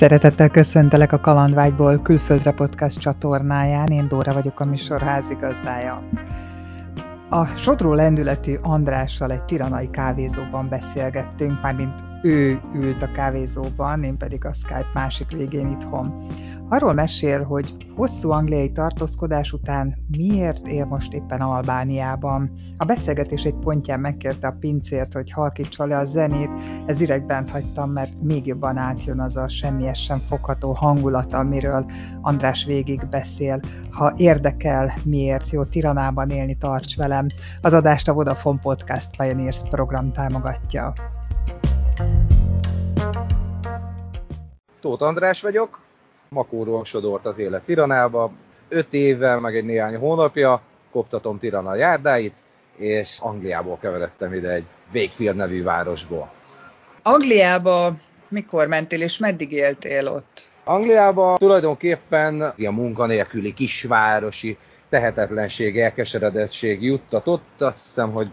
Szeretettel köszöntelek a Kalandvágyból külföldre podcast csatornáján, én Dóra vagyok a műsor házigazdája. A sodró lendületű Andrással egy tiranai kávézóban beszélgettünk, mármint ő ült a kávézóban, én pedig a Skype másik végén itthon. Arról mesél, hogy hosszú angliai tartózkodás után miért él most éppen Albániában. A beszélgetés egy pontján megkérte a pincért, hogy halkítsa le a zenét, ez direkt bent hagytam, mert még jobban átjön az a semmies sem fogható hangulat, amiről András végig beszél. Ha érdekel, miért jó Tiranában élni, tarts velem. Az adást a Vodafone Podcast Pioneers program támogatja. Tóth András vagyok, Makóról sodort az élet Tiranába. Öt évvel, meg egy néhány hónapja koptatom Tirana járdáit, és Angliából keveredtem ide egy Wakefield nevű városból. Angliába mikor mentél, és meddig éltél ott? Angliába tulajdonképpen a munkanélküli kisvárosi tehetetlenség, elkeseredettség juttatott. Azt hiszem, hogy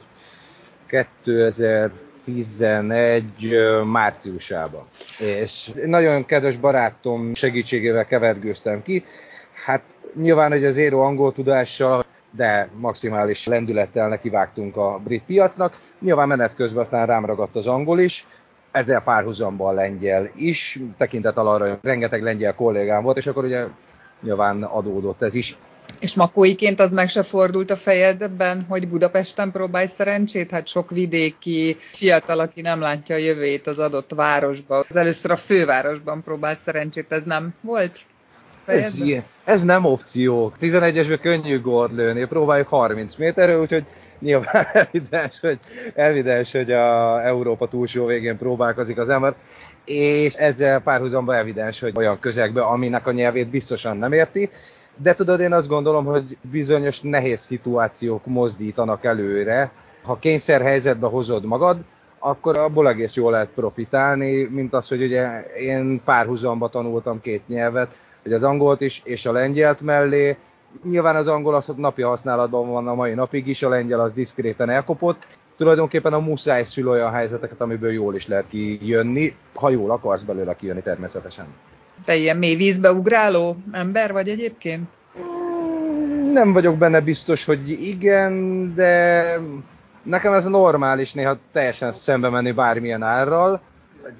2000 2011 márciusában. És nagyon kedves barátom segítségével kevergőztem ki. Hát nyilván, hogy az éró angol tudással, de maximális lendülettel nekivágtunk a brit piacnak. Nyilván menet közben aztán rám ragadt az angol is, ezzel párhuzamban lengyel is, tekintet arra, hogy rengeteg lengyel kollégám volt, és akkor ugye nyilván adódott ez is. És makóiként az meg se fordult a fejedben, hogy Budapesten próbálj szerencsét? Hát sok vidéki fiatal, aki nem látja a jövőjét az adott városba. Az először a fővárosban próbál szerencsét, ez nem volt? Ez, ez nem opció. 11-esbe könnyű gólt lőni, próbáljuk 30 méterről, úgyhogy nyilván evidens, hogy, evidens, hogy a Európa túlsó végén próbálkozik az ember, és ezzel párhuzamban evidens, hogy olyan közegbe, aminek a nyelvét biztosan nem érti, de tudod, én azt gondolom, hogy bizonyos nehéz szituációk mozdítanak előre. Ha kényszerhelyzetbe hozod magad, akkor abból egész jól lehet profitálni, mint az, hogy ugye én párhuzamba tanultam két nyelvet, hogy az angolt is és a lengyelt mellé. Nyilván az angol az napi használatban van a mai napig is, a lengyel az diszkréten elkopott. Tulajdonképpen a muszáj szül olyan helyzeteket, amiből jól is lehet kijönni, ha jól akarsz belőle kijönni természetesen. Te ilyen mély vízbe ugráló ember vagy egyébként? Mm, nem vagyok benne biztos, hogy igen, de nekem ez normális néha teljesen szembe menni bármilyen árral.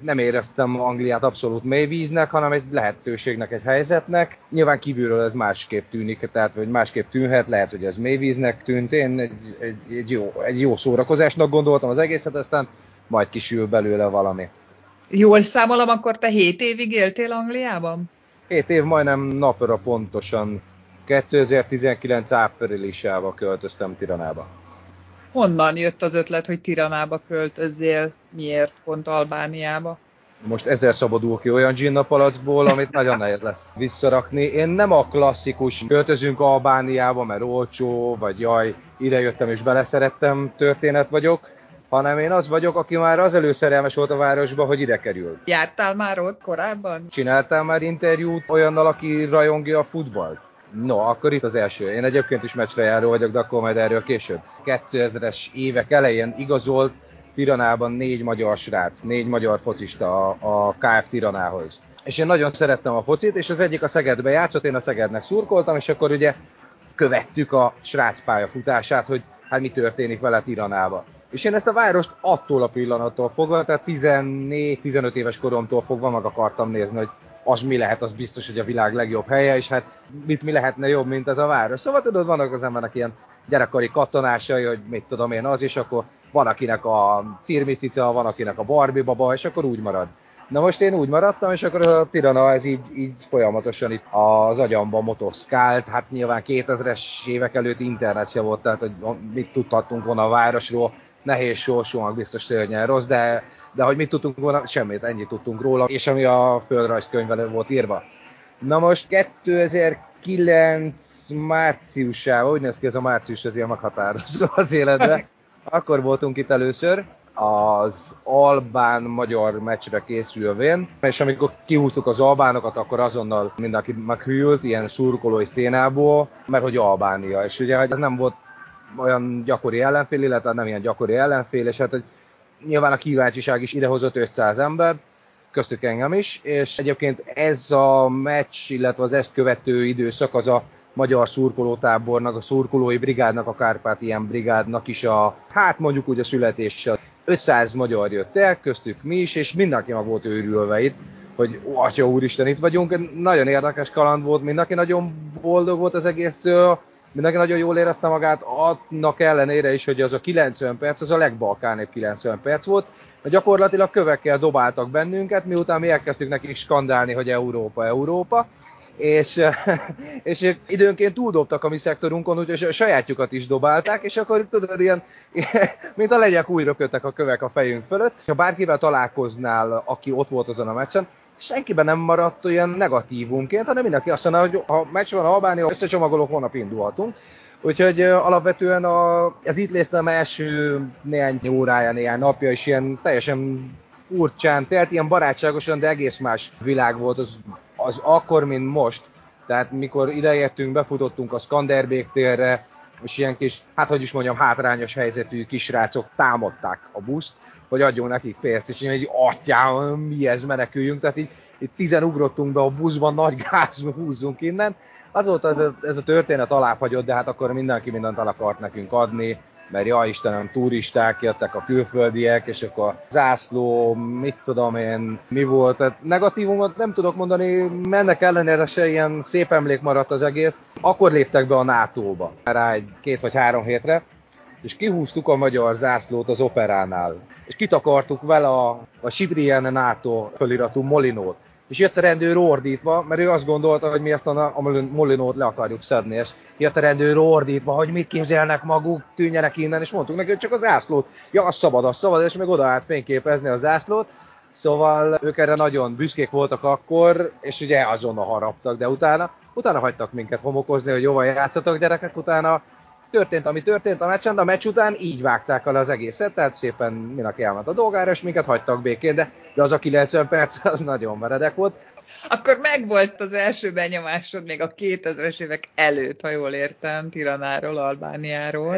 Nem éreztem Angliát abszolút mély víznek, hanem egy lehetőségnek, egy helyzetnek. Nyilván kívülről ez másképp tűnik, tehát hogy másképp tűnhet, lehet, hogy ez mély víznek tűnt. Én egy, egy, egy, jó, egy jó szórakozásnak gondoltam az egészet, aztán majd kisül belőle valami. Jól számolom, akkor te 7 évig éltél Angliában? 7 év majdnem napra pontosan 2019 áprilisában költöztem Tiranába. Honnan jött az ötlet, hogy Tiranába költözzél? Miért pont Albániába? Most ezzel szabadul ki olyan gin palacból, amit nagyon nehéz lesz visszarakni. Én nem a klasszikus költözünk Albániába, mert olcsó, vagy jaj, ide jöttem és beleszerettem történet vagyok, hanem én az vagyok, aki már az előszerelmes volt a városba, hogy ide kerül. Jártál már ott korábban? Csináltál már interjút olyannal, aki rajongja a futballt? No, akkor itt az első. Én egyébként is meccsre járó vagyok, de akkor majd erről később. 2000-es évek elején igazolt Tiranában négy magyar srác, négy magyar focista a, a KF Tiranához. És én nagyon szerettem a focit, és az egyik a Szegedbe játszott, én a Szegednek szurkoltam, és akkor ugye követtük a srác pályafutását, hogy hát mi történik vele Tiranába. És én ezt a várost attól a pillanattól fogva, tehát 14-15 éves koromtól fogva meg akartam nézni, hogy az mi lehet, az biztos, hogy a világ legjobb helye, és hát mit mi lehetne jobb, mint ez a város. Szóval tudod, vannak az embernek ilyen gyerekkori katonásai, hogy mit tudom én az, és akkor van akinek a cirmicica, van akinek a Barbie baba, és akkor úgy marad. Na most én úgy maradtam, és akkor a Tirana ez így, így folyamatosan itt az agyamban motoszkált. Hát nyilván 2000-es évek előtt internet se volt, tehát hogy mit tudhattunk volna a városról, nehéz sorsúan biztos szörnyen rossz, de, de hogy mit tudtunk volna, semmit, ennyit tudtunk róla, és ami a földrajzkönyvben volt írva. Na most 2009 márciusában, úgy néz ki ez a március, az ilyen meghatározó az életbe, akkor voltunk itt először, az albán-magyar meccsre készülvén, és amikor kihúztuk az albánokat, akkor azonnal mindenki meghűlt, ilyen szurkolói szénából, mert hogy Albánia, és ugye ez nem volt olyan gyakori ellenfél, illetve nem ilyen gyakori ellenfél, és hát hogy nyilván a kíváncsiság is idehozott 500 ember, köztük engem is, és egyébként ez a meccs, illetve az ezt követő időszak az a magyar szurkolótábornak, a szurkolói brigádnak, a Kárpátián brigádnak is a, hát mondjuk úgy a születése. 500 magyar jött el, köztük mi is, és mindenki meg volt őrülve itt, hogy atya úristen, itt vagyunk. Nagyon érdekes kaland volt, mindenki nagyon boldog volt az egésztől, mindenki nagyon jól érezte magát, annak ellenére is, hogy az a 90 perc, az a legbalkánébb 90 perc volt, gyakorlatilag kövekkel dobáltak bennünket, miután mi elkezdtük nekik skandálni, hogy Európa, Európa, és, és időnként túldobtak a mi szektorunkon, úgyhogy a sajátjukat is dobálták, és akkor tudod, ilyen, mint a legyek újra kötek a kövek a fejünk fölött. Ha bárkivel találkoznál, aki ott volt azon a meccsen, senkiben nem maradt olyan negatívunként, hanem mindenki azt mondja, hogy ha meccs van Albánia, összecsomagolok, holnap indulhatunk. Úgyhogy alapvetően a, az itt lésztem első néhány órája, néhány napja is ilyen teljesen furcsán telt, ilyen barátságosan, de egész más világ volt az, az akkor, mint most. Tehát mikor ideértünk, befutottunk a Skanderbék térre, és ilyen kis, hát hogy is mondjam, hátrányos helyzetű kisrácok támadták a buszt, hogy adjunk nekik pénzt, és én egy atyám, mi ez, meneküljünk, tehát így, így tizen ugrottunk be a buszban, nagy gáz, húzzunk innen. Az volt ez a, ez a történet alábbhagyott, de hát akkor mindenki mindent el akart nekünk adni, mert ja Istenem, turisták jöttek a külföldiek, és akkor zászló, mit tudom én, mi volt. Tehát negatívumot nem tudok mondani, ennek ellenére se ilyen szép emlék maradt az egész. Akkor léptek be a NATO-ba, rá egy két vagy három hétre, és kihúztuk a magyar zászlót az operánál, és kitakartuk vele a, a Sibrien NATO föliratú molinót. És jött a rendőr ordítva, mert ő azt gondolta, hogy mi ezt a, a molinót le akarjuk szedni, és jött a rendőr ordítva, hogy mit képzelnek maguk, tűnjenek innen, és mondtuk neki, hogy csak a zászlót. Ja, az szabad, az szabad, és meg oda állt fényképezni a zászlót. Szóval ők erre nagyon büszkék voltak akkor, és ugye azonnal haraptak, de utána, utána hagytak minket homokozni, hogy jóval játszatok gyerekek, utána történt, ami történt a meccsen, de a meccs után így vágták el az egészet, tehát szépen mindenki elment a dolgára, és minket hagytak békén, de, de az a 90 perc az nagyon meredek volt. Akkor megvolt az első benyomásod még a 2000-es évek előtt, ha jól értem, Tiranáról, Albániáról.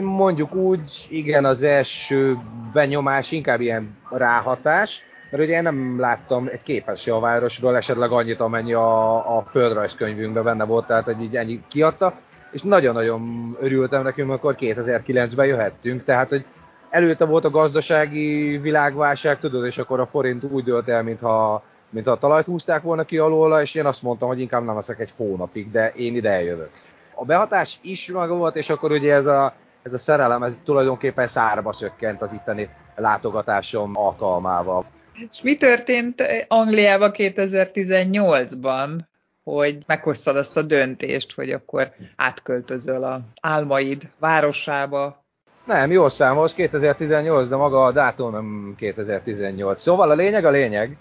Mondjuk úgy, igen, az első benyomás inkább ilyen ráhatás, mert ugye én nem láttam egy képet se a városról, esetleg annyit, amennyi a, a földrajzkönyvünkben benne volt, tehát hogy így ennyi kiadta és nagyon-nagyon örültem nekünk, amikor 2009-ben jöhettünk, tehát hogy előtte volt a gazdasági világválság, tudod, és akkor a forint úgy dőlt el, mintha, mintha a talajt húzták volna ki alóla, és én azt mondtam, hogy inkább nem leszek egy hónapig, de én ide eljövök. A behatás is maga volt, és akkor ugye ez a, ez a szerelem, ez tulajdonképpen szárba szökkent az itteni látogatásom alkalmával. És mi történt Angliában 2018-ban? Hogy meghoztad azt a döntést, hogy akkor átköltözöl a álmaid városába. Nem, jó számolsz, 2018, de maga a dátum nem 2018. Szóval a lényeg a lényeg,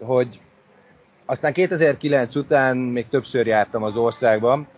hogy aztán 2009 után még többször jártam az országban,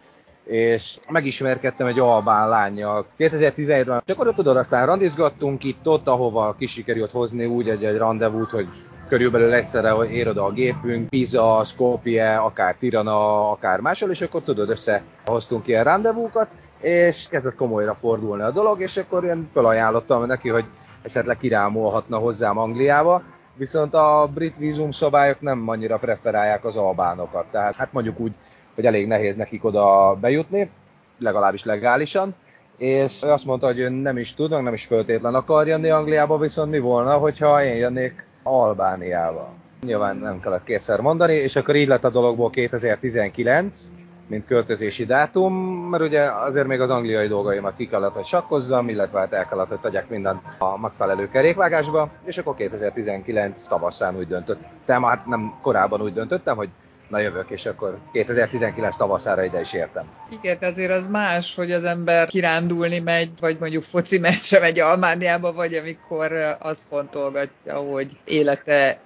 és megismerkedtem egy albán lányjal. 2017-ben, csak akkor tudod, aztán randizgattunk itt-ott, ahova kisikerült hozni úgy egy, egy rendezvút, hogy körülbelül egyszerre ér oda a gépünk, Pisa, Skopje, akár Tirana, akár máshol, és akkor tudod, összehoztunk ilyen rendezvúkat, és kezdett komolyra fordulni a dolog, és akkor én felajánlottam neki, hogy esetleg kirámolhatna hozzám Angliába, viszont a brit vízum szabályok nem annyira preferálják az albánokat, tehát hát mondjuk úgy, hogy elég nehéz nekik oda bejutni, legalábbis legálisan, és azt mondta, hogy ő nem is tud, nem is föltétlen akar jönni Angliába, viszont mi volna, hogyha én jönnék Albániával. Nyilván nem kellett kétszer mondani, és akkor így lett a dologból 2019, mint költözési dátum, mert ugye azért még az angliai dolgaimat ki kellett, hogy sakkozzam, illetve hát el kellett, hogy tegyek mindent a megfelelő kerékvágásba, és akkor 2019 tavaszán úgy döntöttem, hát nem korábban úgy döntöttem, hogy na jövök, és akkor 2019 tavaszára ide is értem. Igen, azért az más, hogy az ember kirándulni megy, vagy mondjuk foci meccsre megy Almániába, vagy amikor azt fontolgatja, hogy élete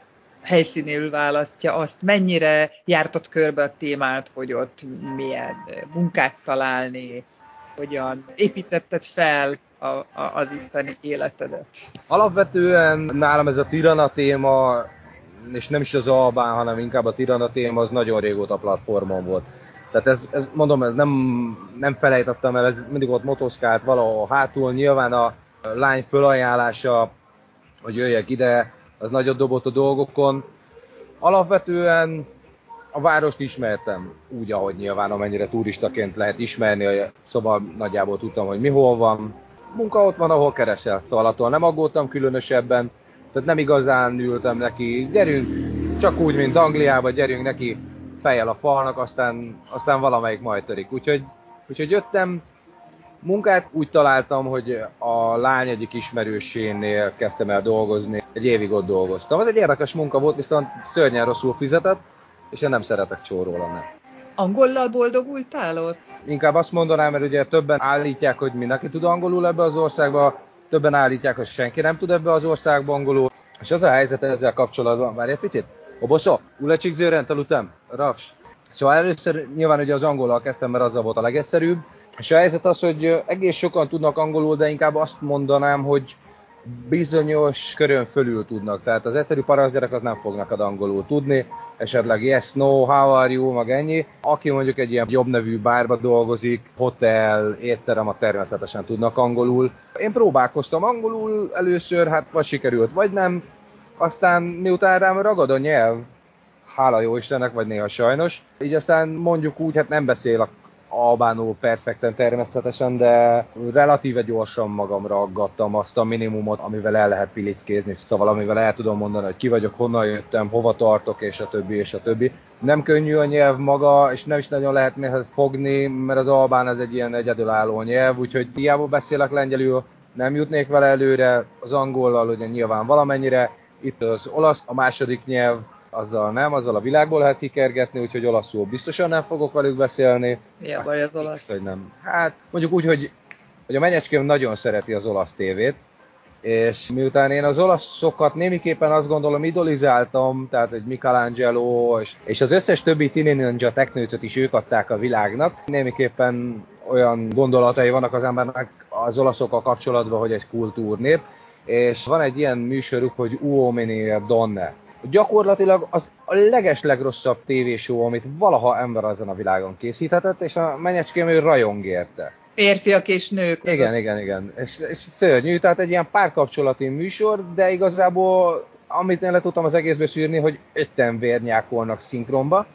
helyszínéül választja azt, mennyire jártott körbe a témát, hogy ott milyen munkát találni, hogyan építetted fel a, a, az itteni életedet. Alapvetően nálam ez a tirana téma és nem is az Albán, hanem inkább a Tirana téma, az nagyon régóta platformon volt. Tehát ez, ez mondom, ez nem, nem felejtettem el, ez mindig ott motoszkált valahol hátul. Nyilván a lány fölajánlása, hogy jöjjek ide, az nagyot dobott a dolgokon. Alapvetően a várost ismertem úgy, ahogy nyilván amennyire turistaként lehet ismerni, szóval nagyjából tudtam, hogy mi hol van. Munka ott van, ahol keresel, szóval attól nem aggódtam különösebben, tehát nem igazán ültem neki, gyerünk, csak úgy, mint Angliában, gyerünk neki fejjel a falnak, aztán, aztán valamelyik majd törik. Úgyhogy, úgyhogy jöttem, munkát úgy találtam, hogy a lány egyik ismerősénél kezdtem el dolgozni, egy évig ott dolgoztam. Ez egy érdekes munka volt, viszont szörnyen rosszul fizetett, és én nem szeretek csórólani. Angollal boldogultál ott? Inkább azt mondanám, mert ugye többen állítják, hogy mindenki tud angolul ebbe az országba, többen állítják, hogy senki nem tud ebbe az országba angolul. És az a helyzet ezzel kapcsolatban, várj egy picit, Oboszó, ulecsik zőren, talutam, raps. Szóval először nyilván ugye az angolal kezdtem, mert az volt a legegyszerűbb. És a helyzet az, hogy egész sokan tudnak angolul, de inkább azt mondanám, hogy bizonyos körön fölül tudnak. Tehát az egyszerű parasztgyerek az nem fognak ad angolul tudni, esetleg yes, no, how are you, meg ennyi. Aki mondjuk egy ilyen jobb nevű bárba dolgozik, hotel, étterem, a természetesen tudnak angolul. Én próbálkoztam angolul először, hát vagy sikerült, vagy nem. Aztán miután rám ragad a nyelv, hála jó Istennek, vagy néha sajnos, így aztán mondjuk úgy, hát nem beszélek albánul perfekten természetesen, de relatíve gyorsan magamra aggattam azt a minimumot, amivel el lehet pilickézni, szóval amivel el tudom mondani, hogy ki vagyok, honnan jöttem, hova tartok, és a többi, és a többi. Nem könnyű a nyelv maga, és nem is nagyon lehet néhez fogni, mert az albán ez egy ilyen egyedülálló nyelv, úgyhogy hiába beszélek lengyelül, nem jutnék vele előre, az angollal ugye nyilván valamennyire, itt az olasz, a második nyelv, azzal nem, azzal a világból lehet kikergetni, úgyhogy olaszul biztosan nem fogok velük beszélni. Mi a baj az olasz? Hogy nem. Hát mondjuk úgy, hogy, hogy a menyecském nagyon szereti az olasz tévét, és miután én az olaszokat némiképpen azt gondolom idolizáltam, tehát egy Michelangelo, és, és az összes többi Tini Ninja teknőcöt is ők adták a világnak, némiképpen olyan gondolatai vannak az embernek az olaszokkal kapcsolatban, hogy egy kultúrnép, és van egy ilyen műsoruk, hogy Uomini Donne, gyakorlatilag az a leges legrosszabb tévésó, amit valaha ember azon a világon készíthetett, és a menyecském ő rajong érte. Férfiak és nők. Igen, igen, igen. És, és szörnyű, tehát egy ilyen párkapcsolati műsor, de igazából amit én le tudtam az egészből szűrni, hogy ötten vérnyákolnak szinkronba.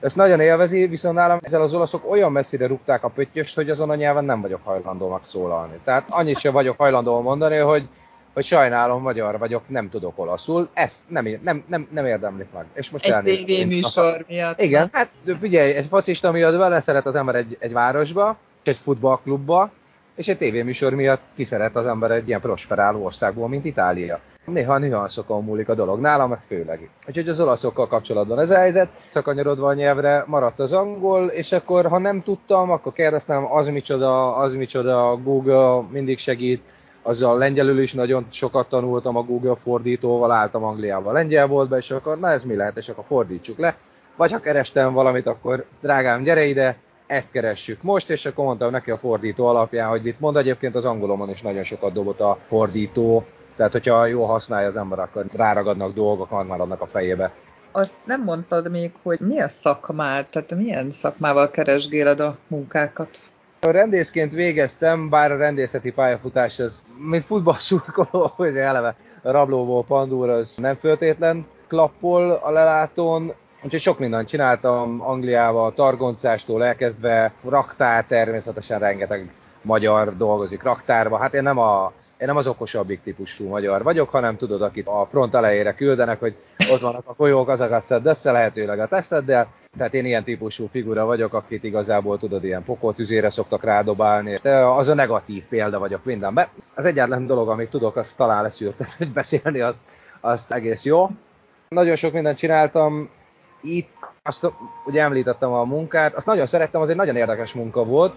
Ezt nagyon élvezi, viszont nálam ezzel az olaszok olyan messzire rúgták a pöttyöst, hogy azon a nyelven nem vagyok hajlandó megszólalni. Tehát annyit sem vagyok hajlandó mondani, hogy hogy sajnálom, magyar vagyok, nem tudok olaszul, ezt nem, nem, nem, nem érdemlik meg. És most egy TV műsor miatt. Igen, hát figyelj, egy focista miatt vele szeret az ember egy, egy városba, egy futballklubba, és egy tévéműsor miatt kiszeret az ember egy ilyen prosperáló országból, mint Itália. Néha nüanszokon múlik a dolog, nálam meg főleg. Úgyhogy az olaszokkal kapcsolatban ez a helyzet, szakanyarodva a nyelvre maradt az angol, és akkor ha nem tudtam, akkor kérdeztem, az micsoda, az micsoda, Google mindig segít, azzal lengyelül is nagyon sokat tanultam a Google fordítóval, álltam Angliába lengyel be, és akkor na ez mi lehet, és akkor fordítsuk le. Vagy ha kerestem valamit, akkor drágám, gyere ide, ezt keressük most, és akkor mondtam neki a fordító alapján, hogy itt mond, egyébként az angolomon is nagyon sokat dobott a fordító, tehát hogyha jól használja az ember, akkor ráragadnak dolgok, maradnak a fejébe. Azt nem mondtad még, hogy mi a szakmád, tehát milyen szakmával keresgéled a munkákat? Rendészként végeztem, bár a rendészeti pályafutás az, mint futballszurkoló, hogy eleve a rablóból pandúr az nem föltétlen klappol a lelátón, Úgyhogy sok mindent csináltam Angliába, targoncástól elkezdve, raktár, természetesen rengeteg magyar dolgozik raktárba. Hát én nem a én nem az okosabbik típusú magyar vagyok, hanem tudod, akit a front elejére küldenek, hogy ott vannak a folyók, azokat szedd össze lehetőleg a testeddel, tehát én ilyen típusú figura vagyok, akit igazából tudod, ilyen pokoltüzére szoktak rádobálni. De az a negatív példa vagyok mindenben. Az egyetlen dolog, amit tudok, az talán leszűrtet, hogy beszélni, azt, azt egész jó. Nagyon sok mindent csináltam, itt azt ugye említettem a munkát, azt nagyon szerettem, az egy nagyon érdekes munka volt,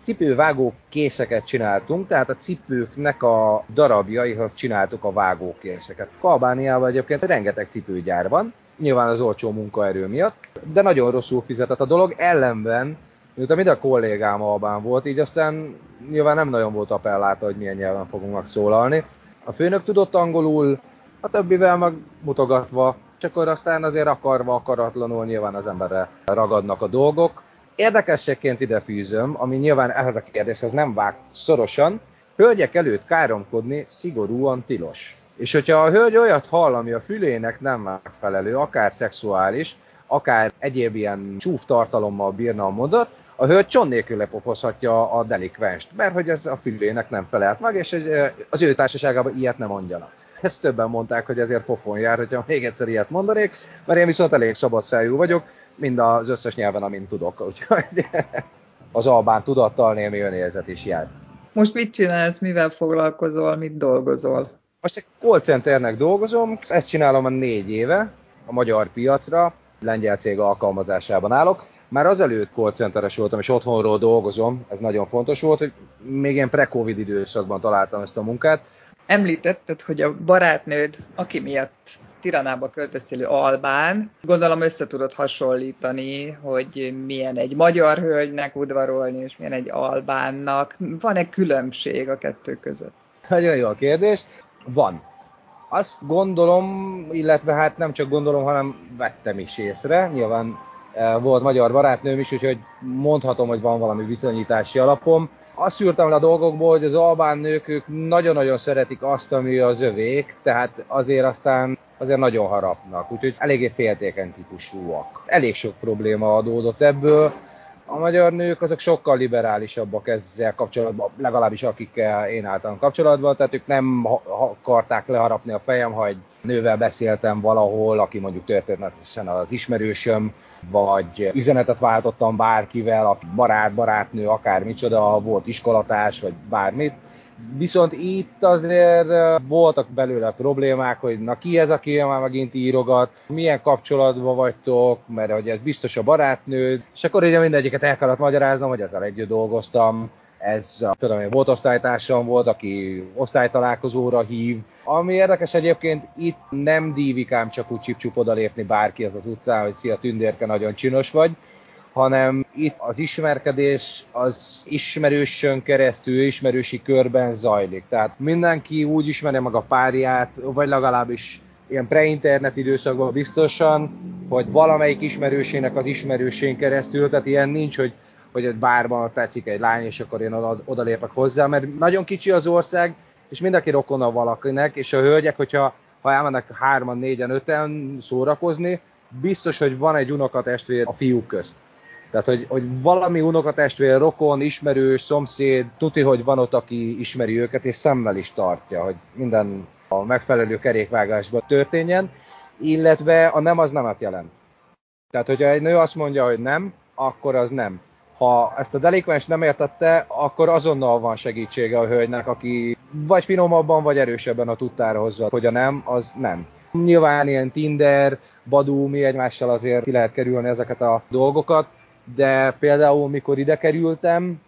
cipővágó készeket csináltunk, tehát a cipőknek a darabjaihoz csináltuk a vágókéseket. Kalbániában egyébként rengeteg cipőgyár van, nyilván az olcsó munkaerő miatt, de nagyon rosszul fizetett a dolog, ellenben, miután mind a kollégám Albán volt, így aztán nyilván nem nagyon volt appelláta, hogy milyen nyelven fogunk megszólalni. A főnök tudott angolul, a többivel meg mutogatva, csak akkor aztán azért akarva, akaratlanul nyilván az emberre ragadnak a dolgok. Érdekességként ide fűzöm, ami nyilván ehhez a kérdéshez nem vág szorosan, hölgyek előtt káromkodni szigorúan tilos. És hogyha a hölgy olyat hall, ami a fülének nem megfelelő, akár szexuális, akár egyéb ilyen csúf tartalommal bírna a mondat, a hölgy cson nélkül lepofozhatja a delikvenst, mert hogy ez a fülének nem felelt meg, és az ő társaságában ilyet nem mondjanak. Ezt többen mondták, hogy ezért pofon jár, hogyha még egyszer ilyet mondanék, mert én viszont elég szabadszájú vagyok, mind az összes nyelven, amint tudok. Úgyhogy az albán tudattal némi önérzet is jár. Most mit csinálsz, mivel foglalkozol, mit dolgozol? Most egy call centernek dolgozom, ezt csinálom a négy éve a magyar piacra, lengyel cég alkalmazásában állok. Már azelőtt call centeres voltam, és otthonról dolgozom, ez nagyon fontos volt, hogy még ilyen pre-covid időszakban találtam ezt a munkát. Említetted, hogy a barátnőd, aki miatt Tiranába költözélő albán. Gondolom össze tudod hasonlítani, hogy milyen egy magyar hölgynek udvarolni, és milyen egy albánnak. Van-e különbség a kettő között? Nagyon jó a kérdés. Van. Azt gondolom, illetve hát nem csak gondolom, hanem vettem is észre. Nyilván e, volt magyar barátnőm is, úgyhogy mondhatom, hogy van valami viszonyítási alapom. Azt szűrtem le a dolgokból, hogy az albán nők ők nagyon-nagyon szeretik azt, ami az övék, tehát azért aztán azért nagyon harapnak, úgyhogy eléggé féltékeny típusúak. Elég sok probléma adódott ebből, a magyar nők azok sokkal liberálisabbak ezzel kapcsolatban, legalábbis akikkel én álltam kapcsolatban, tehát ők nem akarták leharapni a fejem, ha egy nővel beszéltem valahol, aki mondjuk történetesen az ismerősöm, vagy üzenetet váltottam bárkivel, a barát, barátnő, akár micsoda, volt iskolatás, vagy bármit, Viszont itt azért voltak belőle problémák, hogy na ki ez, aki már megint írogat, milyen kapcsolatban vagytok, mert hogy ez biztos a barátnőd, és akkor ugye mindegyiket el kellett magyaráznom, hogy ezzel együtt dolgoztam, ez tudom én, volt osztálytársam volt, aki osztálytalálkozóra hív. Ami érdekes egyébként, itt nem dívikám csak úgy csipcsup odalépni bárki az az utcán, hogy szia tündérke, nagyon csinos vagy, hanem itt az ismerkedés az ismerősön keresztül, ismerősi körben zajlik. Tehát mindenki úgy ismeri meg a párját, vagy legalábbis ilyen pre-internet időszakban biztosan, hogy valamelyik ismerősének az ismerősén keresztül, tehát ilyen nincs, hogy hogy egy bárban tetszik egy lány, és akkor én oda, odalépek hozzá, mert nagyon kicsi az ország, és mindenki rokona valakinek, és a hölgyek, hogyha ha elmennek hárman, négyen, öten szórakozni, biztos, hogy van egy unokatestvér a fiúk közt. Tehát, hogy, hogy valami unokatestvér, rokon, ismerős, szomszéd, tuti, hogy van ott, aki ismeri őket, és szemmel is tartja, hogy minden a megfelelő kerékvágásban történjen, illetve a nem az nemet jelent. Tehát, hogyha egy nő azt mondja, hogy nem, akkor az nem. Ha ezt a delikvens nem értette, akkor azonnal van segítsége a hölgynek, aki vagy finomabban, vagy erősebben a tudtára hozza, hogy a nem, az nem. Nyilván ilyen Tinder, Badú, mi egymással azért ki lehet kerülni ezeket a dolgokat, de például mikor ide kerültem,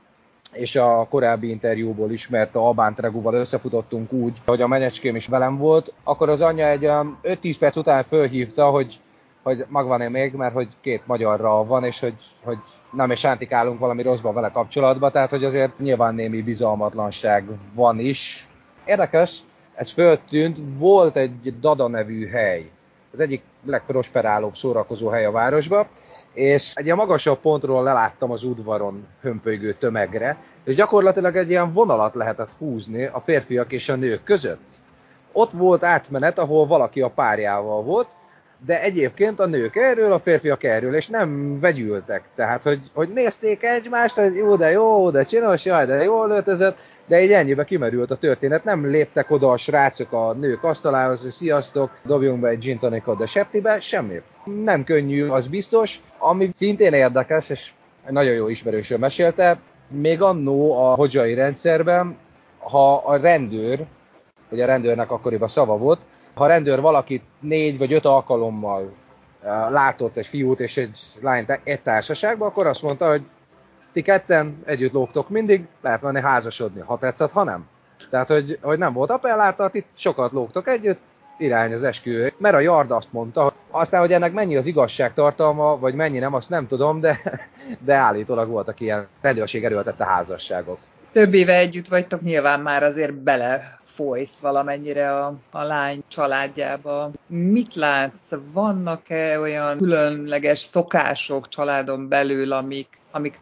és a korábbi interjúból ismert a Albán Tregúval összefutottunk úgy, hogy a menyecském is velem volt, akkor az anyja egy 5-10 perc után fölhívta, hogy, hogy magvan-e még, mert hogy két magyarra van, és hogy, hogy nem is sántikálunk valami rosszban vele kapcsolatban, tehát hogy azért nyilván némi bizalmatlanság van is. Érdekes, ez föltűnt, volt egy Dada nevű hely, az egyik legprosperálóbb szórakozó hely a városban, és egy ilyen magasabb pontról leláttam az udvaron hömpölygő tömegre, és gyakorlatilag egy ilyen vonalat lehetett húzni a férfiak és a nők között. Ott volt átmenet, ahol valaki a párjával volt, de egyébként a nők erről, a férfiak erről, és nem vegyültek. Tehát, hogy, hogy nézték egymást, hogy jó, de jó, de csinos, jaj, de jól öltözött, de így ennyibe kimerült a történet. Nem léptek oda a srácok a nők asztalához, hogy sziasztok, dobjunk be egy gin tonicot, de septibe, semmi. Nem könnyű, az biztos. Ami szintén érdekes, és nagyon jó ismerősöm mesélte, még annó a hodzsai rendszerben, ha a rendőr, ugye a rendőrnek akkoriban szava volt, ha rendőr valakit négy vagy öt alkalommal eh, látott egy fiút és egy lányt egy társaságban, akkor azt mondta, hogy ti ketten együtt lógtok mindig, lehet menni házasodni, ha tetszett, ha nem. Tehát, hogy, hogy nem volt appelláta, itt sokat lógtok együtt, irány az esküvő. Mert a Yard azt mondta, hogy aztán, hogy ennek mennyi az igazság tartalma, vagy mennyi nem, azt nem tudom, de, de állítólag voltak ilyen rendőrség erőltette házasságok. Több éve együtt vagytok, nyilván már azért bele folysz valamennyire a, a lány családjába. Mit látsz? Vannak-e olyan különleges szokások családon belül, amik, amik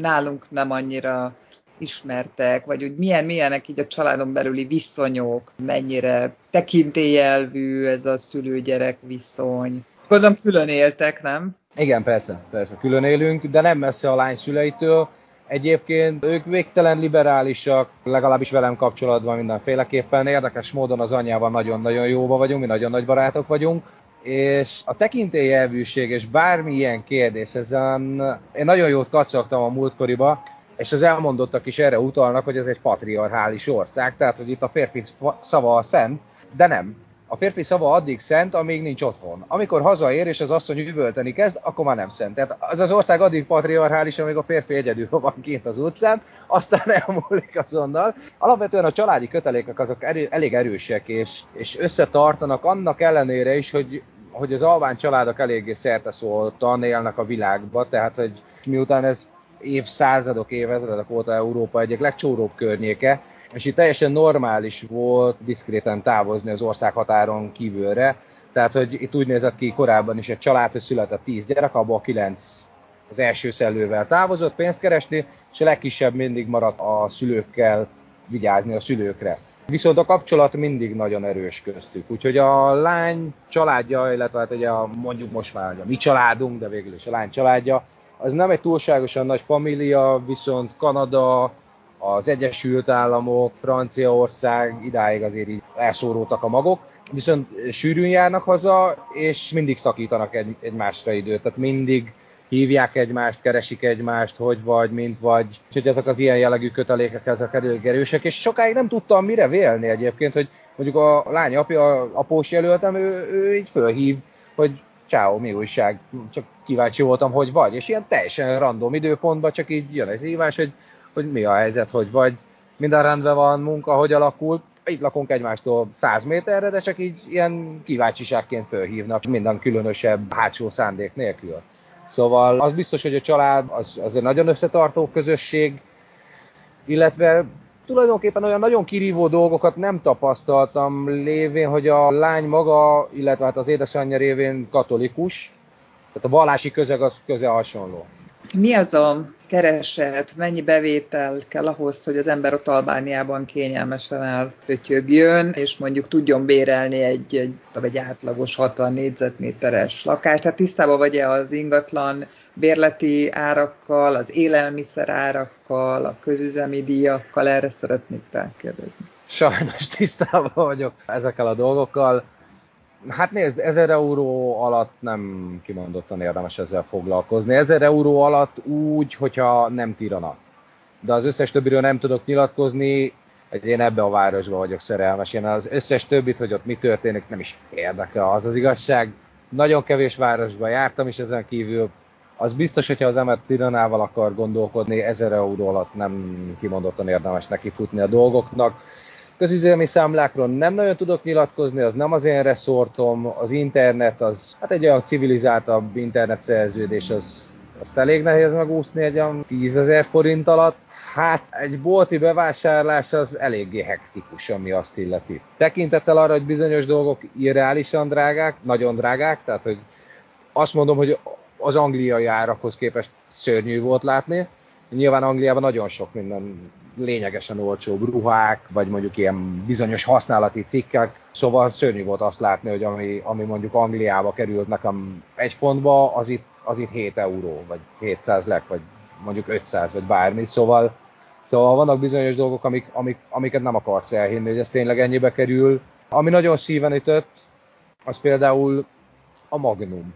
nálunk nem annyira ismertek, vagy hogy milyen, milyenek így a családon belüli viszonyok, mennyire tekintélyelvű ez a szülő-gyerek viszony. Gondolom külön éltek, nem? Igen, persze, persze, külön élünk, de nem messze a lány szüleitől. Egyébként ők végtelen liberálisak, legalábbis velem kapcsolatban mindenféleképpen. Érdekes módon az anyjával nagyon-nagyon jóba vagyunk, mi nagyon nagy barátok vagyunk és a tekintélyelvűség és bármilyen kérdés, ezen én nagyon jót kacagtam a múltkoriba, és az elmondottak is erre utalnak, hogy ez egy patriarchális ország, tehát hogy itt a férfi szava a szent, de nem. A férfi szava addig szent, amíg nincs otthon. Amikor hazaér és az asszony üvölteni kezd, akkor már nem szent. Tehát az az ország addig patriarchális, amíg a férfi egyedül van kint az utcán, aztán elmúlik azonnal. Alapvetően a családi kötelékek azok erő, elég erősek, és, és összetartanak annak ellenére is, hogy hogy az albán családok eléggé szóltan élnek a világba, tehát hogy miután ez évszázadok, évezredek óta Európa egyik legcsóróbb környéke, és itt teljesen normális volt diszkréten távozni az ország határon kívülre, tehát hogy itt úgy nézett ki korábban is egy család, hogy született 10 gyerek, abból 9 az első szellővel távozott pénzt keresni, és a legkisebb mindig maradt a szülőkkel vigyázni a szülőkre. Viszont a kapcsolat mindig nagyon erős köztük. Úgyhogy a lány családja, illetve hát ugye a, mondjuk most már a mi családunk, de végül is a lány családja, az nem egy túlságosan nagy família, viszont Kanada, az Egyesült Államok, Franciaország, idáig azért így elszóródtak a magok, viszont sűrűn járnak haza, és mindig szakítanak egy, egymásra időt, tehát mindig hívják egymást, keresik egymást, hogy vagy, mint vagy. Úgyhogy ezek az ilyen jellegű kötelékek, ezek elég erősek, és sokáig nem tudtam mire vélni egyébként, hogy mondjuk a lány apja, após jelöltem, ő, ő így fölhív, hogy ciao, mi újság, csak kíváncsi voltam, hogy vagy, és ilyen teljesen random időpontban csak így jön egy hívás, hogy, hogy mi a helyzet, hogy vagy, minden rendben van, munka, hogy alakul, itt lakunk egymástól 100 méterre, de csak így ilyen kíváncsiságként fölhívnak, minden különösebb hátsó szándék nélkül. Szóval az biztos, hogy a család az, az egy nagyon összetartó közösség, illetve tulajdonképpen olyan nagyon kirívó dolgokat nem tapasztaltam lévén, hogy a lány maga, illetve hát az édesanyja révén katolikus, tehát a vallási közeg az köze hasonló. Mi az a kereset, mennyi bevétel kell ahhoz, hogy az ember ott Albániában kényelmesen elfötyögjön, és mondjuk tudjon bérelni egy, egy, egy átlagos 60 négyzetméteres lakást. Tehát tisztában vagy-e az ingatlan bérleti árakkal, az élelmiszer árakkal, a közüzemi díjakkal, erre szeretnék rákérdezni. Sajnos tisztában vagyok ezekkel a dolgokkal. Hát nézd, 1000 euró alatt nem kimondottan érdemes ezzel foglalkozni. 1000 euró alatt úgy, hogyha nem tirana. De az összes többiről nem tudok nyilatkozni, én ebbe a városba vagyok szerelmes. Én az összes többit, hogy ott mi történik, nem is érdekel az az igazság. Nagyon kevés városba jártam is ezen kívül. Az biztos, hogyha az ember Tiranával akar gondolkodni, 1000 euró alatt nem kimondottan érdemes neki futni a dolgoknak közüzemi számlákról nem nagyon tudok nyilatkozni, az nem az én reszortom, az internet, az hát egy olyan civilizáltabb internet szerződés, az, azt elég nehéz megúszni egy olyan 10 ezer forint alatt. Hát egy bolti bevásárlás az eléggé hektikus, ami azt illeti. Tekintettel arra, hogy bizonyos dolgok irreálisan drágák, nagyon drágák, tehát hogy azt mondom, hogy az angliai árakhoz képest szörnyű volt látni. Nyilván Angliában nagyon sok minden lényegesen olcsóbb ruhák, vagy mondjuk ilyen bizonyos használati cikkek, szóval szörnyű volt azt látni, hogy ami, ami mondjuk Angliába került nekem egy fontba, az itt, az itt 7 euró, vagy 700 lek, vagy mondjuk 500, vagy bármi, szóval Szóval vannak bizonyos dolgok, amik, amik, amiket nem akarsz elhinni, hogy ez tényleg ennyibe kerül. Ami nagyon szíven ütött, az például a Magnum,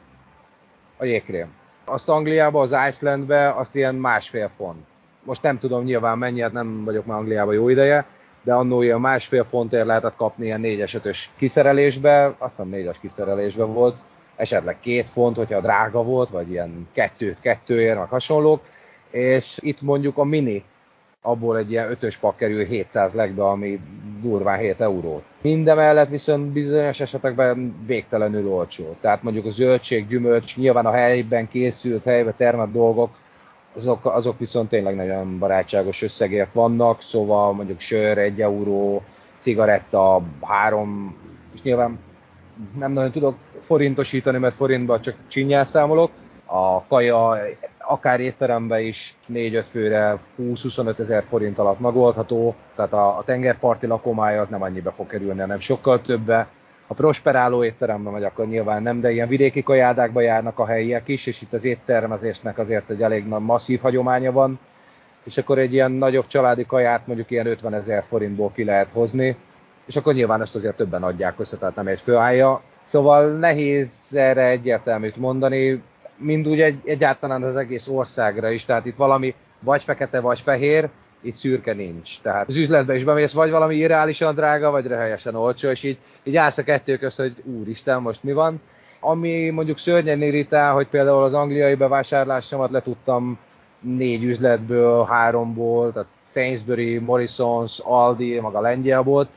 a jégkrém. Azt Angliába, az Icelandbe, azt ilyen másfél font most nem tudom nyilván mennyi, hát nem vagyok már Angliában jó ideje, de annó ilyen másfél fontért lehetett kapni ilyen 4-es, 5-ös kiszerelésbe, azt hiszem 4-es kiszerelésbe volt, esetleg két font, hogyha drága volt, vagy ilyen kettőt kettőért, meg hasonlók, és itt mondjuk a mini, abból egy ilyen ötös pak kerül 700 legbe, ami durván 7 euró. Mindemellett viszont bizonyos esetekben végtelenül olcsó. Tehát mondjuk a zöldség, gyümölcs, nyilván a helyben készült, helyben termett dolgok, azok, azok viszont tényleg nagyon barátságos összegért vannak, szóval mondjuk sör, egy euró, cigaretta, három, és nyilván nem nagyon tudok forintosítani, mert forintban csak csinyel számolok. A kaja akár étterembe is 4-5 főre 20-25 ezer forint alatt megoldható, tehát a, a tengerparti lakomája az nem annyiba fog kerülni, hanem sokkal többe. Ha prosperáló étterembe megy, akkor nyilván nem, de ilyen vidéki kajádákba járnak a helyiek is, és itt az éttermezésnek azért egy elég nagy masszív hagyománya van, és akkor egy ilyen nagyobb családi kaját mondjuk ilyen 50 ezer forintból ki lehet hozni, és akkor nyilván ezt azért többen adják össze, tehát nem egy főállja. Szóval nehéz erre egyértelműt mondani, mind úgy egy, egyáltalán az egész országra is, tehát itt valami vagy fekete, vagy fehér, itt szürke nincs. Tehát az üzletbe is bemész, vagy valami irreálisan drága, vagy rehelyesen olcsó, és így, így állsz a kettő közt, hogy úristen, most mi van. Ami mondjuk szörnyen irritál, hogy például az angliai bevásárlásomat le tudtam négy üzletből, háromból, tehát Sainsbury, Morrisons, Aldi, maga lengyel volt,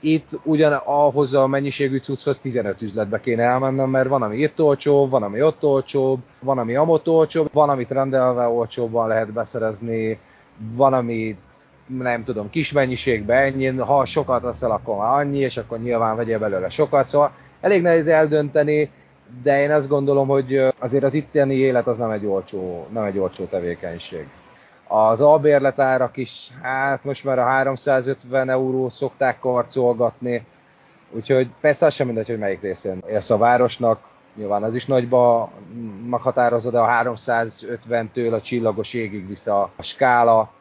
itt ugyan ahhoz a mennyiségű cucchoz 15 üzletbe kéne elmennem, mert van, ami itt olcsóbb, van, ami ott olcsóbb, van, ami amott olcsóbb, van, amit rendelve olcsóbban lehet beszerezni, van, ami nem tudom, kis mennyiségben ennyi, ha sokat veszel, akkor már annyi, és akkor nyilván vegyél belőle sokat, szóval elég nehéz eldönteni, de én azt gondolom, hogy azért az itteni élet az nem egy olcsó, nem egy olcsó tevékenység. Az albérletárak is, hát most már a 350 euró szokták karcolgatni, úgyhogy persze az sem mindegy, hogy melyik részén élsz a városnak, nyilván az is nagyba meghatározod, de a 350-től a csillagos égig vissza a skála.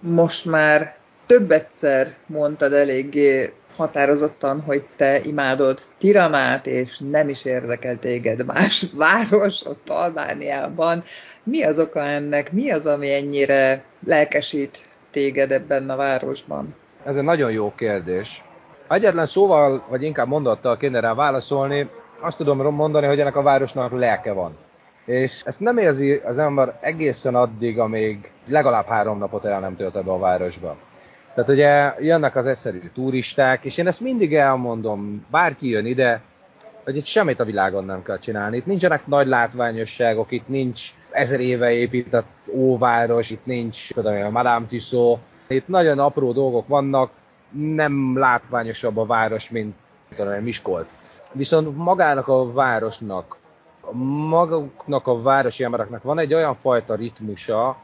Most már több egyszer mondtad eléggé határozottan, hogy te imádod Tiramát, és nem is érdekel téged más város ott Albániában. Mi az oka ennek? Mi az, ami ennyire lelkesít téged ebben a városban? Ez egy nagyon jó kérdés. Egyetlen szóval, vagy inkább mondattal kéne rá válaszolni, azt tudom mondani, hogy ennek a városnak lelke van. És ezt nem érzi az ember egészen addig, amíg legalább három napot el nem tölt ebbe a városba. Tehát ugye jönnek az egyszerű turisták, és én ezt mindig elmondom, bárki jön ide, hogy itt semmit a világon nem kell csinálni. Itt nincsenek nagy látványosságok, itt nincs ezer éve épített óváros, itt nincs tudom, a Madame Tissot, itt nagyon apró dolgok vannak, nem látványosabb a város, mint tudom, Miskolc. Viszont magának a városnak, maguknak a városi embereknek van egy olyan fajta ritmusa,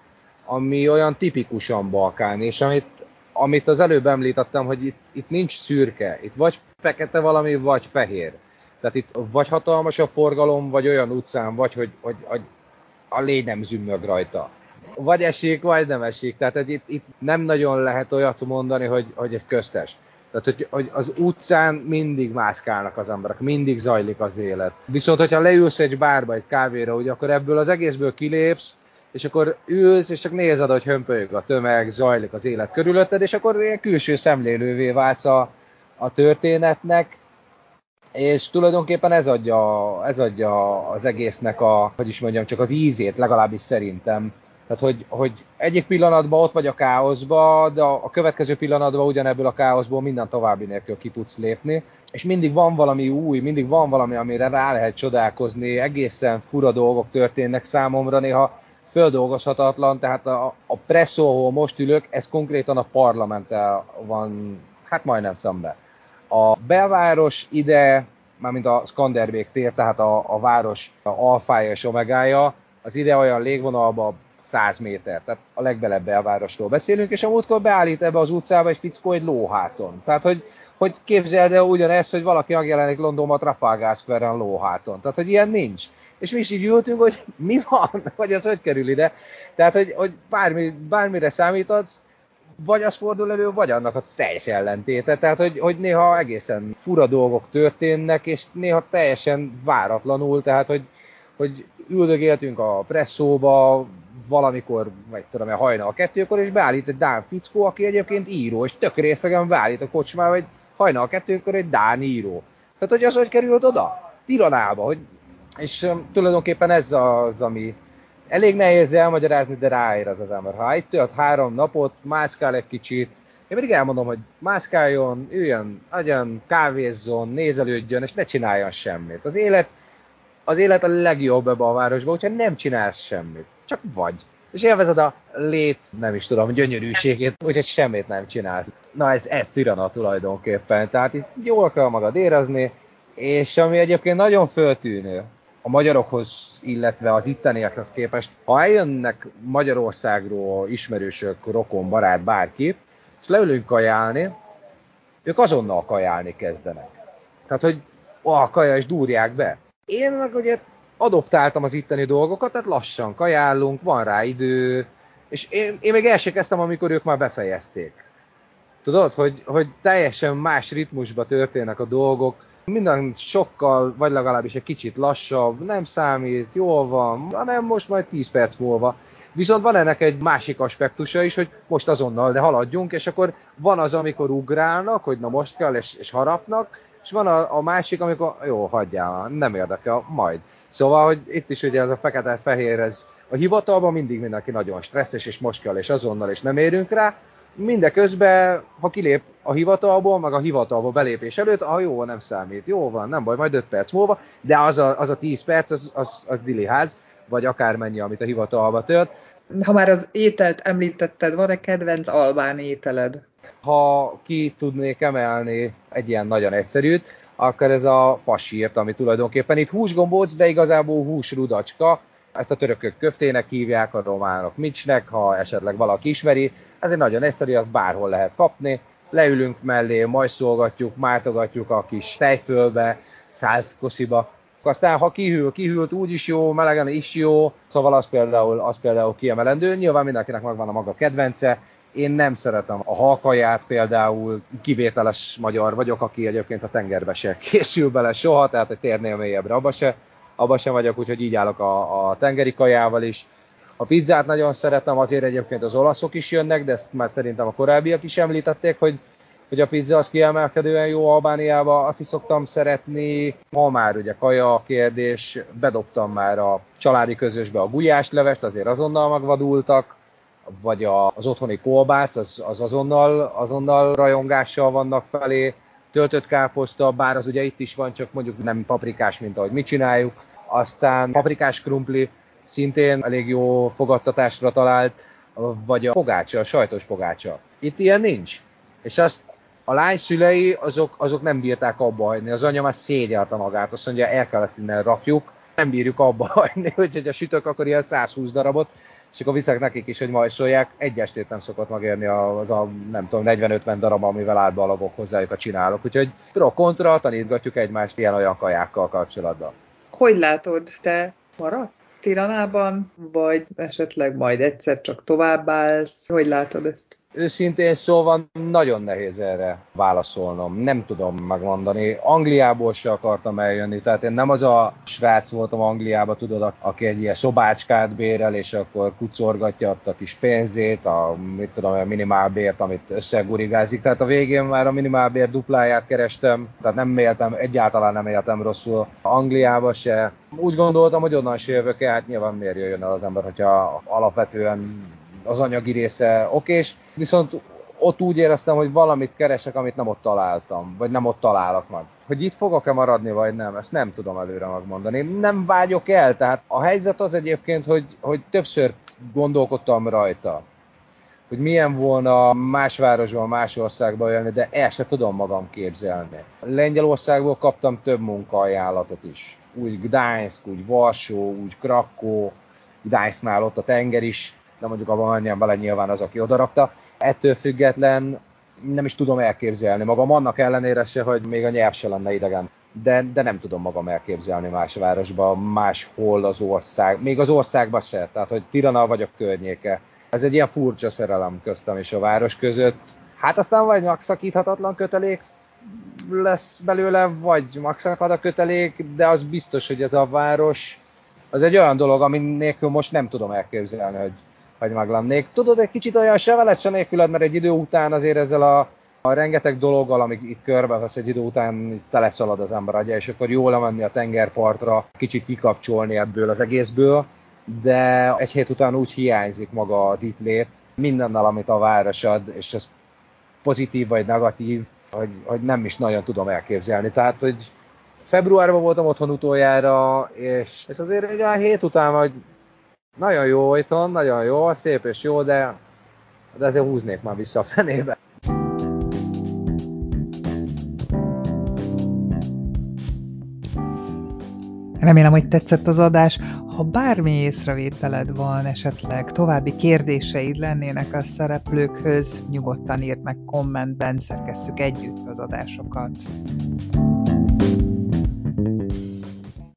ami olyan tipikusan balkán, és amit, amit az előbb említettem, hogy itt, itt nincs szürke, itt vagy fekete valami, vagy fehér. Tehát itt vagy hatalmas a forgalom, vagy olyan utcán, vagy hogy, hogy, hogy a lény nem zümmög rajta. Vagy esik, vagy nem esik. Tehát itt, itt nem nagyon lehet olyat mondani, hogy, hogy egy köztes. Tehát, hogy, hogy az utcán mindig mászkálnak az emberek, mindig zajlik az élet. Viszont, hogyha leülsz egy bárba, egy kávéra, ugye, akkor ebből az egészből kilépsz, és akkor ülsz, és csak nézed, hogy hömpölyög a tömeg, zajlik az élet körülötted, és akkor ilyen külső szemlélővé válsz a, a történetnek, és tulajdonképpen ez adja, ez adja az egésznek a, hogy is mondjam, csak az ízét, legalábbis szerintem. Tehát, hogy, hogy egyik pillanatban ott vagy a káoszba, de a következő pillanatban ugyanebből a káoszból minden további nélkül ki tudsz lépni. És mindig van valami új, mindig van valami, amire rá lehet csodálkozni, egészen fura dolgok történnek számomra, néha földolgozhatatlan, tehát a, a presszó, ahol most ülök, ez konkrétan a parlamenttel van, hát majdnem szemben. A belváros ide, mármint a Skanderbék tér, tehát a, a város a alfája és omegája, az ide olyan légvonalba 100 méter, tehát a legbelebb belvárosról beszélünk, és a múltkor beállít ebbe az utcába egy fickó egy lóháton. Tehát, hogy, hogy képzeld el ugyanezt, hogy valaki megjelenik Londonban Trafalgar Square-en lóháton. Tehát, hogy ilyen nincs. És mi is így ültünk, hogy mi van, vagy az hogy kerül ide. Tehát, hogy, hogy bármi, bármire számíthatsz, vagy az fordul elő, vagy annak a teljes ellentéte. Tehát, hogy, hogy néha egészen fura dolgok történnek, és néha teljesen váratlanul, tehát, hogy, hogy üldögéltünk a presszóba, valamikor, vagy tudom, a hajnal kettőkor, és beállít egy Dán fickó, aki egyébként író, és tök részegen beállít a kocsmába, hogy hajnal kettőkor egy Dán író. Tehát, hogy az hogy került oda? Tiranába, hogy és um, tulajdonképpen ez az, ami, elég nehéz elmagyarázni, de ráér az az ember. Ha itt tölt három napot, mászkál egy kicsit, én mindig elmondom, hogy mászkáljon, üljön, agyon, kávézzon, nézelődjön, és ne csináljon semmit. Az élet, az élet a legjobb ebbe a városban, hogyha nem csinálsz semmit. Csak vagy. És élvezed a lét, nem is tudom, gyönyörűségét, úgyhogy semmit nem csinálsz. Na ez, ez tirana tulajdonképpen. Tehát itt jól kell magad érezni, és ami egyébként nagyon föltűnő, a magyarokhoz, illetve az itteniekhez képest, ha eljönnek Magyarországról ismerősök, rokon, barát, bárki, és leülünk kajálni, ők azonnal kajálni kezdenek. Tehát, hogy a kaja, és dúrják be. Én meg ugye adoptáltam az itteni dolgokat, tehát lassan kajálunk, van rá idő, és én, én még el kezdtem, amikor ők már befejezték. Tudod, hogy, hogy teljesen más ritmusba történnek a dolgok, minden sokkal, vagy legalábbis egy kicsit lassabb, nem számít, jól van, hanem most majd 10 perc múlva. Viszont van ennek egy másik aspektusa is, hogy most azonnal, de haladjunk, és akkor van az, amikor ugrálnak, hogy na most kell, és, és harapnak, és van a, a másik, amikor jó, hagyjál, nem érdekel, majd. Szóval, hogy itt is ugye ez a fekete-fehér, ez a hivatalban mindig mindenki nagyon stresszes, és most kell, és azonnal, és nem érünk rá, mindeközben, ha kilép a hivatalból, meg a hivatalba belépés előtt, ah, jó, nem számít, jó van, nem baj, majd 5 perc múlva, de az a, az a 10 perc, az, az, az diliház, vagy akármennyi, amit a hivatalba tört. Ha már az ételt említetted, van-e kedvenc albán ételed? Ha ki tudnék emelni egy ilyen nagyon egyszerűt, akkor ez a fasírt, ami tulajdonképpen itt húsgombóc, de igazából húsrudacska, ezt a törökök köftének hívják, a románok micsnek, ha esetleg valaki ismeri. Ez egy nagyon egyszerű, azt bárhol lehet kapni. Leülünk mellé, majd szolgatjuk, mártogatjuk a kis tejfölbe, szálckosziba. Aztán, ha kihűl, kihűlt, úgy is jó, melegen is jó, szóval az például, az például kiemelendő. Nyilván mindenkinek megvan a maga kedvence, én nem szeretem a halkaját például, kivételes magyar vagyok, aki egyébként a tengerbe se készül bele soha, tehát egy térnél mélyebbre abba se abban sem vagyok, úgyhogy így állok a, a tengeri kajával is. A pizzát nagyon szeretem, azért egyébként az olaszok is jönnek, de ezt már szerintem a korábbiak is említették, hogy, hogy a pizza az kiemelkedően jó Albániába, azt is szoktam szeretni. Ha már ugye kaja a kérdés, bedobtam már a családi közösbe a gulyáslevest, azért azonnal megvadultak, vagy a, az otthoni kolbász, az, az azonnal, azonnal rajongással vannak felé töltött káposzta, bár az ugye itt is van, csak mondjuk nem paprikás, mint ahogy mi csináljuk. Aztán paprikás krumpli szintén elég jó fogadtatásra talált, vagy a pogácsa, a sajtos pogácsa. Itt ilyen nincs. És azt a lány szülei, azok, azok nem bírták abba hagyni. Az anya már szégyelte magát, azt mondja, el kell ezt innen rakjuk, nem bírjuk abba hagyni, hogy a sütök akkor ilyen 120 darabot, és akkor viszek nekik is, hogy majsolják. Egy estét nem szokott megérni az a, nem tudom, 40-50 darab, amivel átbalagok hozzájuk a csinálok. Úgyhogy pro kontra, tanítgatjuk egymást ilyen-olyan kajákkal kapcsolatban. Hogy látod, te marad? Tiranában, vagy esetleg majd egyszer csak továbbállsz? Hogy látod ezt? Őszintén szóval nagyon nehéz erre válaszolnom, nem tudom megmondani. Angliából se akartam eljönni, tehát én nem az a srác voltam Angliába, tudod, aki egy ilyen szobácskát bérel, és akkor kucorgatja a kis pénzét, a, mit tudom, a minimálbért, amit összegurigázik. Tehát a végén már a minimálbért dupláját kerestem, tehát nem éltem, egyáltalán nem éltem rosszul Angliába se. Úgy gondoltam, hogy onnan se jövök el, hát nyilván miért jöjjön el az ember, hogyha alapvetően az anyagi része okés, viszont ott úgy éreztem, hogy valamit keresek, amit nem ott találtam, vagy nem ott találok meg. Hogy itt fogok-e maradni, vagy nem, ezt nem tudom előre megmondani. Nem vágyok el, tehát a helyzet az egyébként, hogy, hogy többször gondolkodtam rajta, hogy milyen volna más városban, más országban élni, de el se tudom magam képzelni. Lengyelországból kaptam több munkaajánlatot is. Úgy Gdańsk, úgy Varsó, úgy Krakó, Gdańsknál ott a tenger is de mondjuk abban menjen bele nyilván az, aki odarakta. Ettől független nem is tudom elképzelni magam, annak ellenére se, hogy még a nyelv se lenne idegen. De, de nem tudom magam elképzelni más városba, máshol az ország, még az országban se, tehát hogy Tirana vagy a környéke. Ez egy ilyen furcsa szerelem köztem és a város között. Hát aztán vagy megszakíthatatlan kötelék lesz belőle, vagy megszakad a kötelék, de az biztos, hogy ez a város, az egy olyan dolog, ami nélkül most nem tudom elképzelni, hogy hogy meglennék. Tudod, egy kicsit olyan sevelet se nélküled, mert egy idő után azért ezzel a, a rengeteg dologgal, amik itt körbevesz, egy idő után teleszalad az ember agya, és akkor jól lemenni a tengerpartra, kicsit kikapcsolni ebből az egészből, de egy hét után úgy hiányzik maga az itt lét, mindennel, amit a város ad, és ez pozitív vagy negatív, hogy, hogy nem is nagyon tudom elképzelni. Tehát, hogy februárban voltam otthon utoljára, és, és azért egy olyan hét után, vagy nagyon jó itthon, nagyon jó, szép és jó, de, de azért húznék már vissza a fenébe. Remélem, hogy tetszett az adás. Ha bármi észrevételed van, esetleg további kérdéseid lennének a szereplőkhöz, nyugodtan írd meg kommentben, szerkesztjük együtt az adásokat.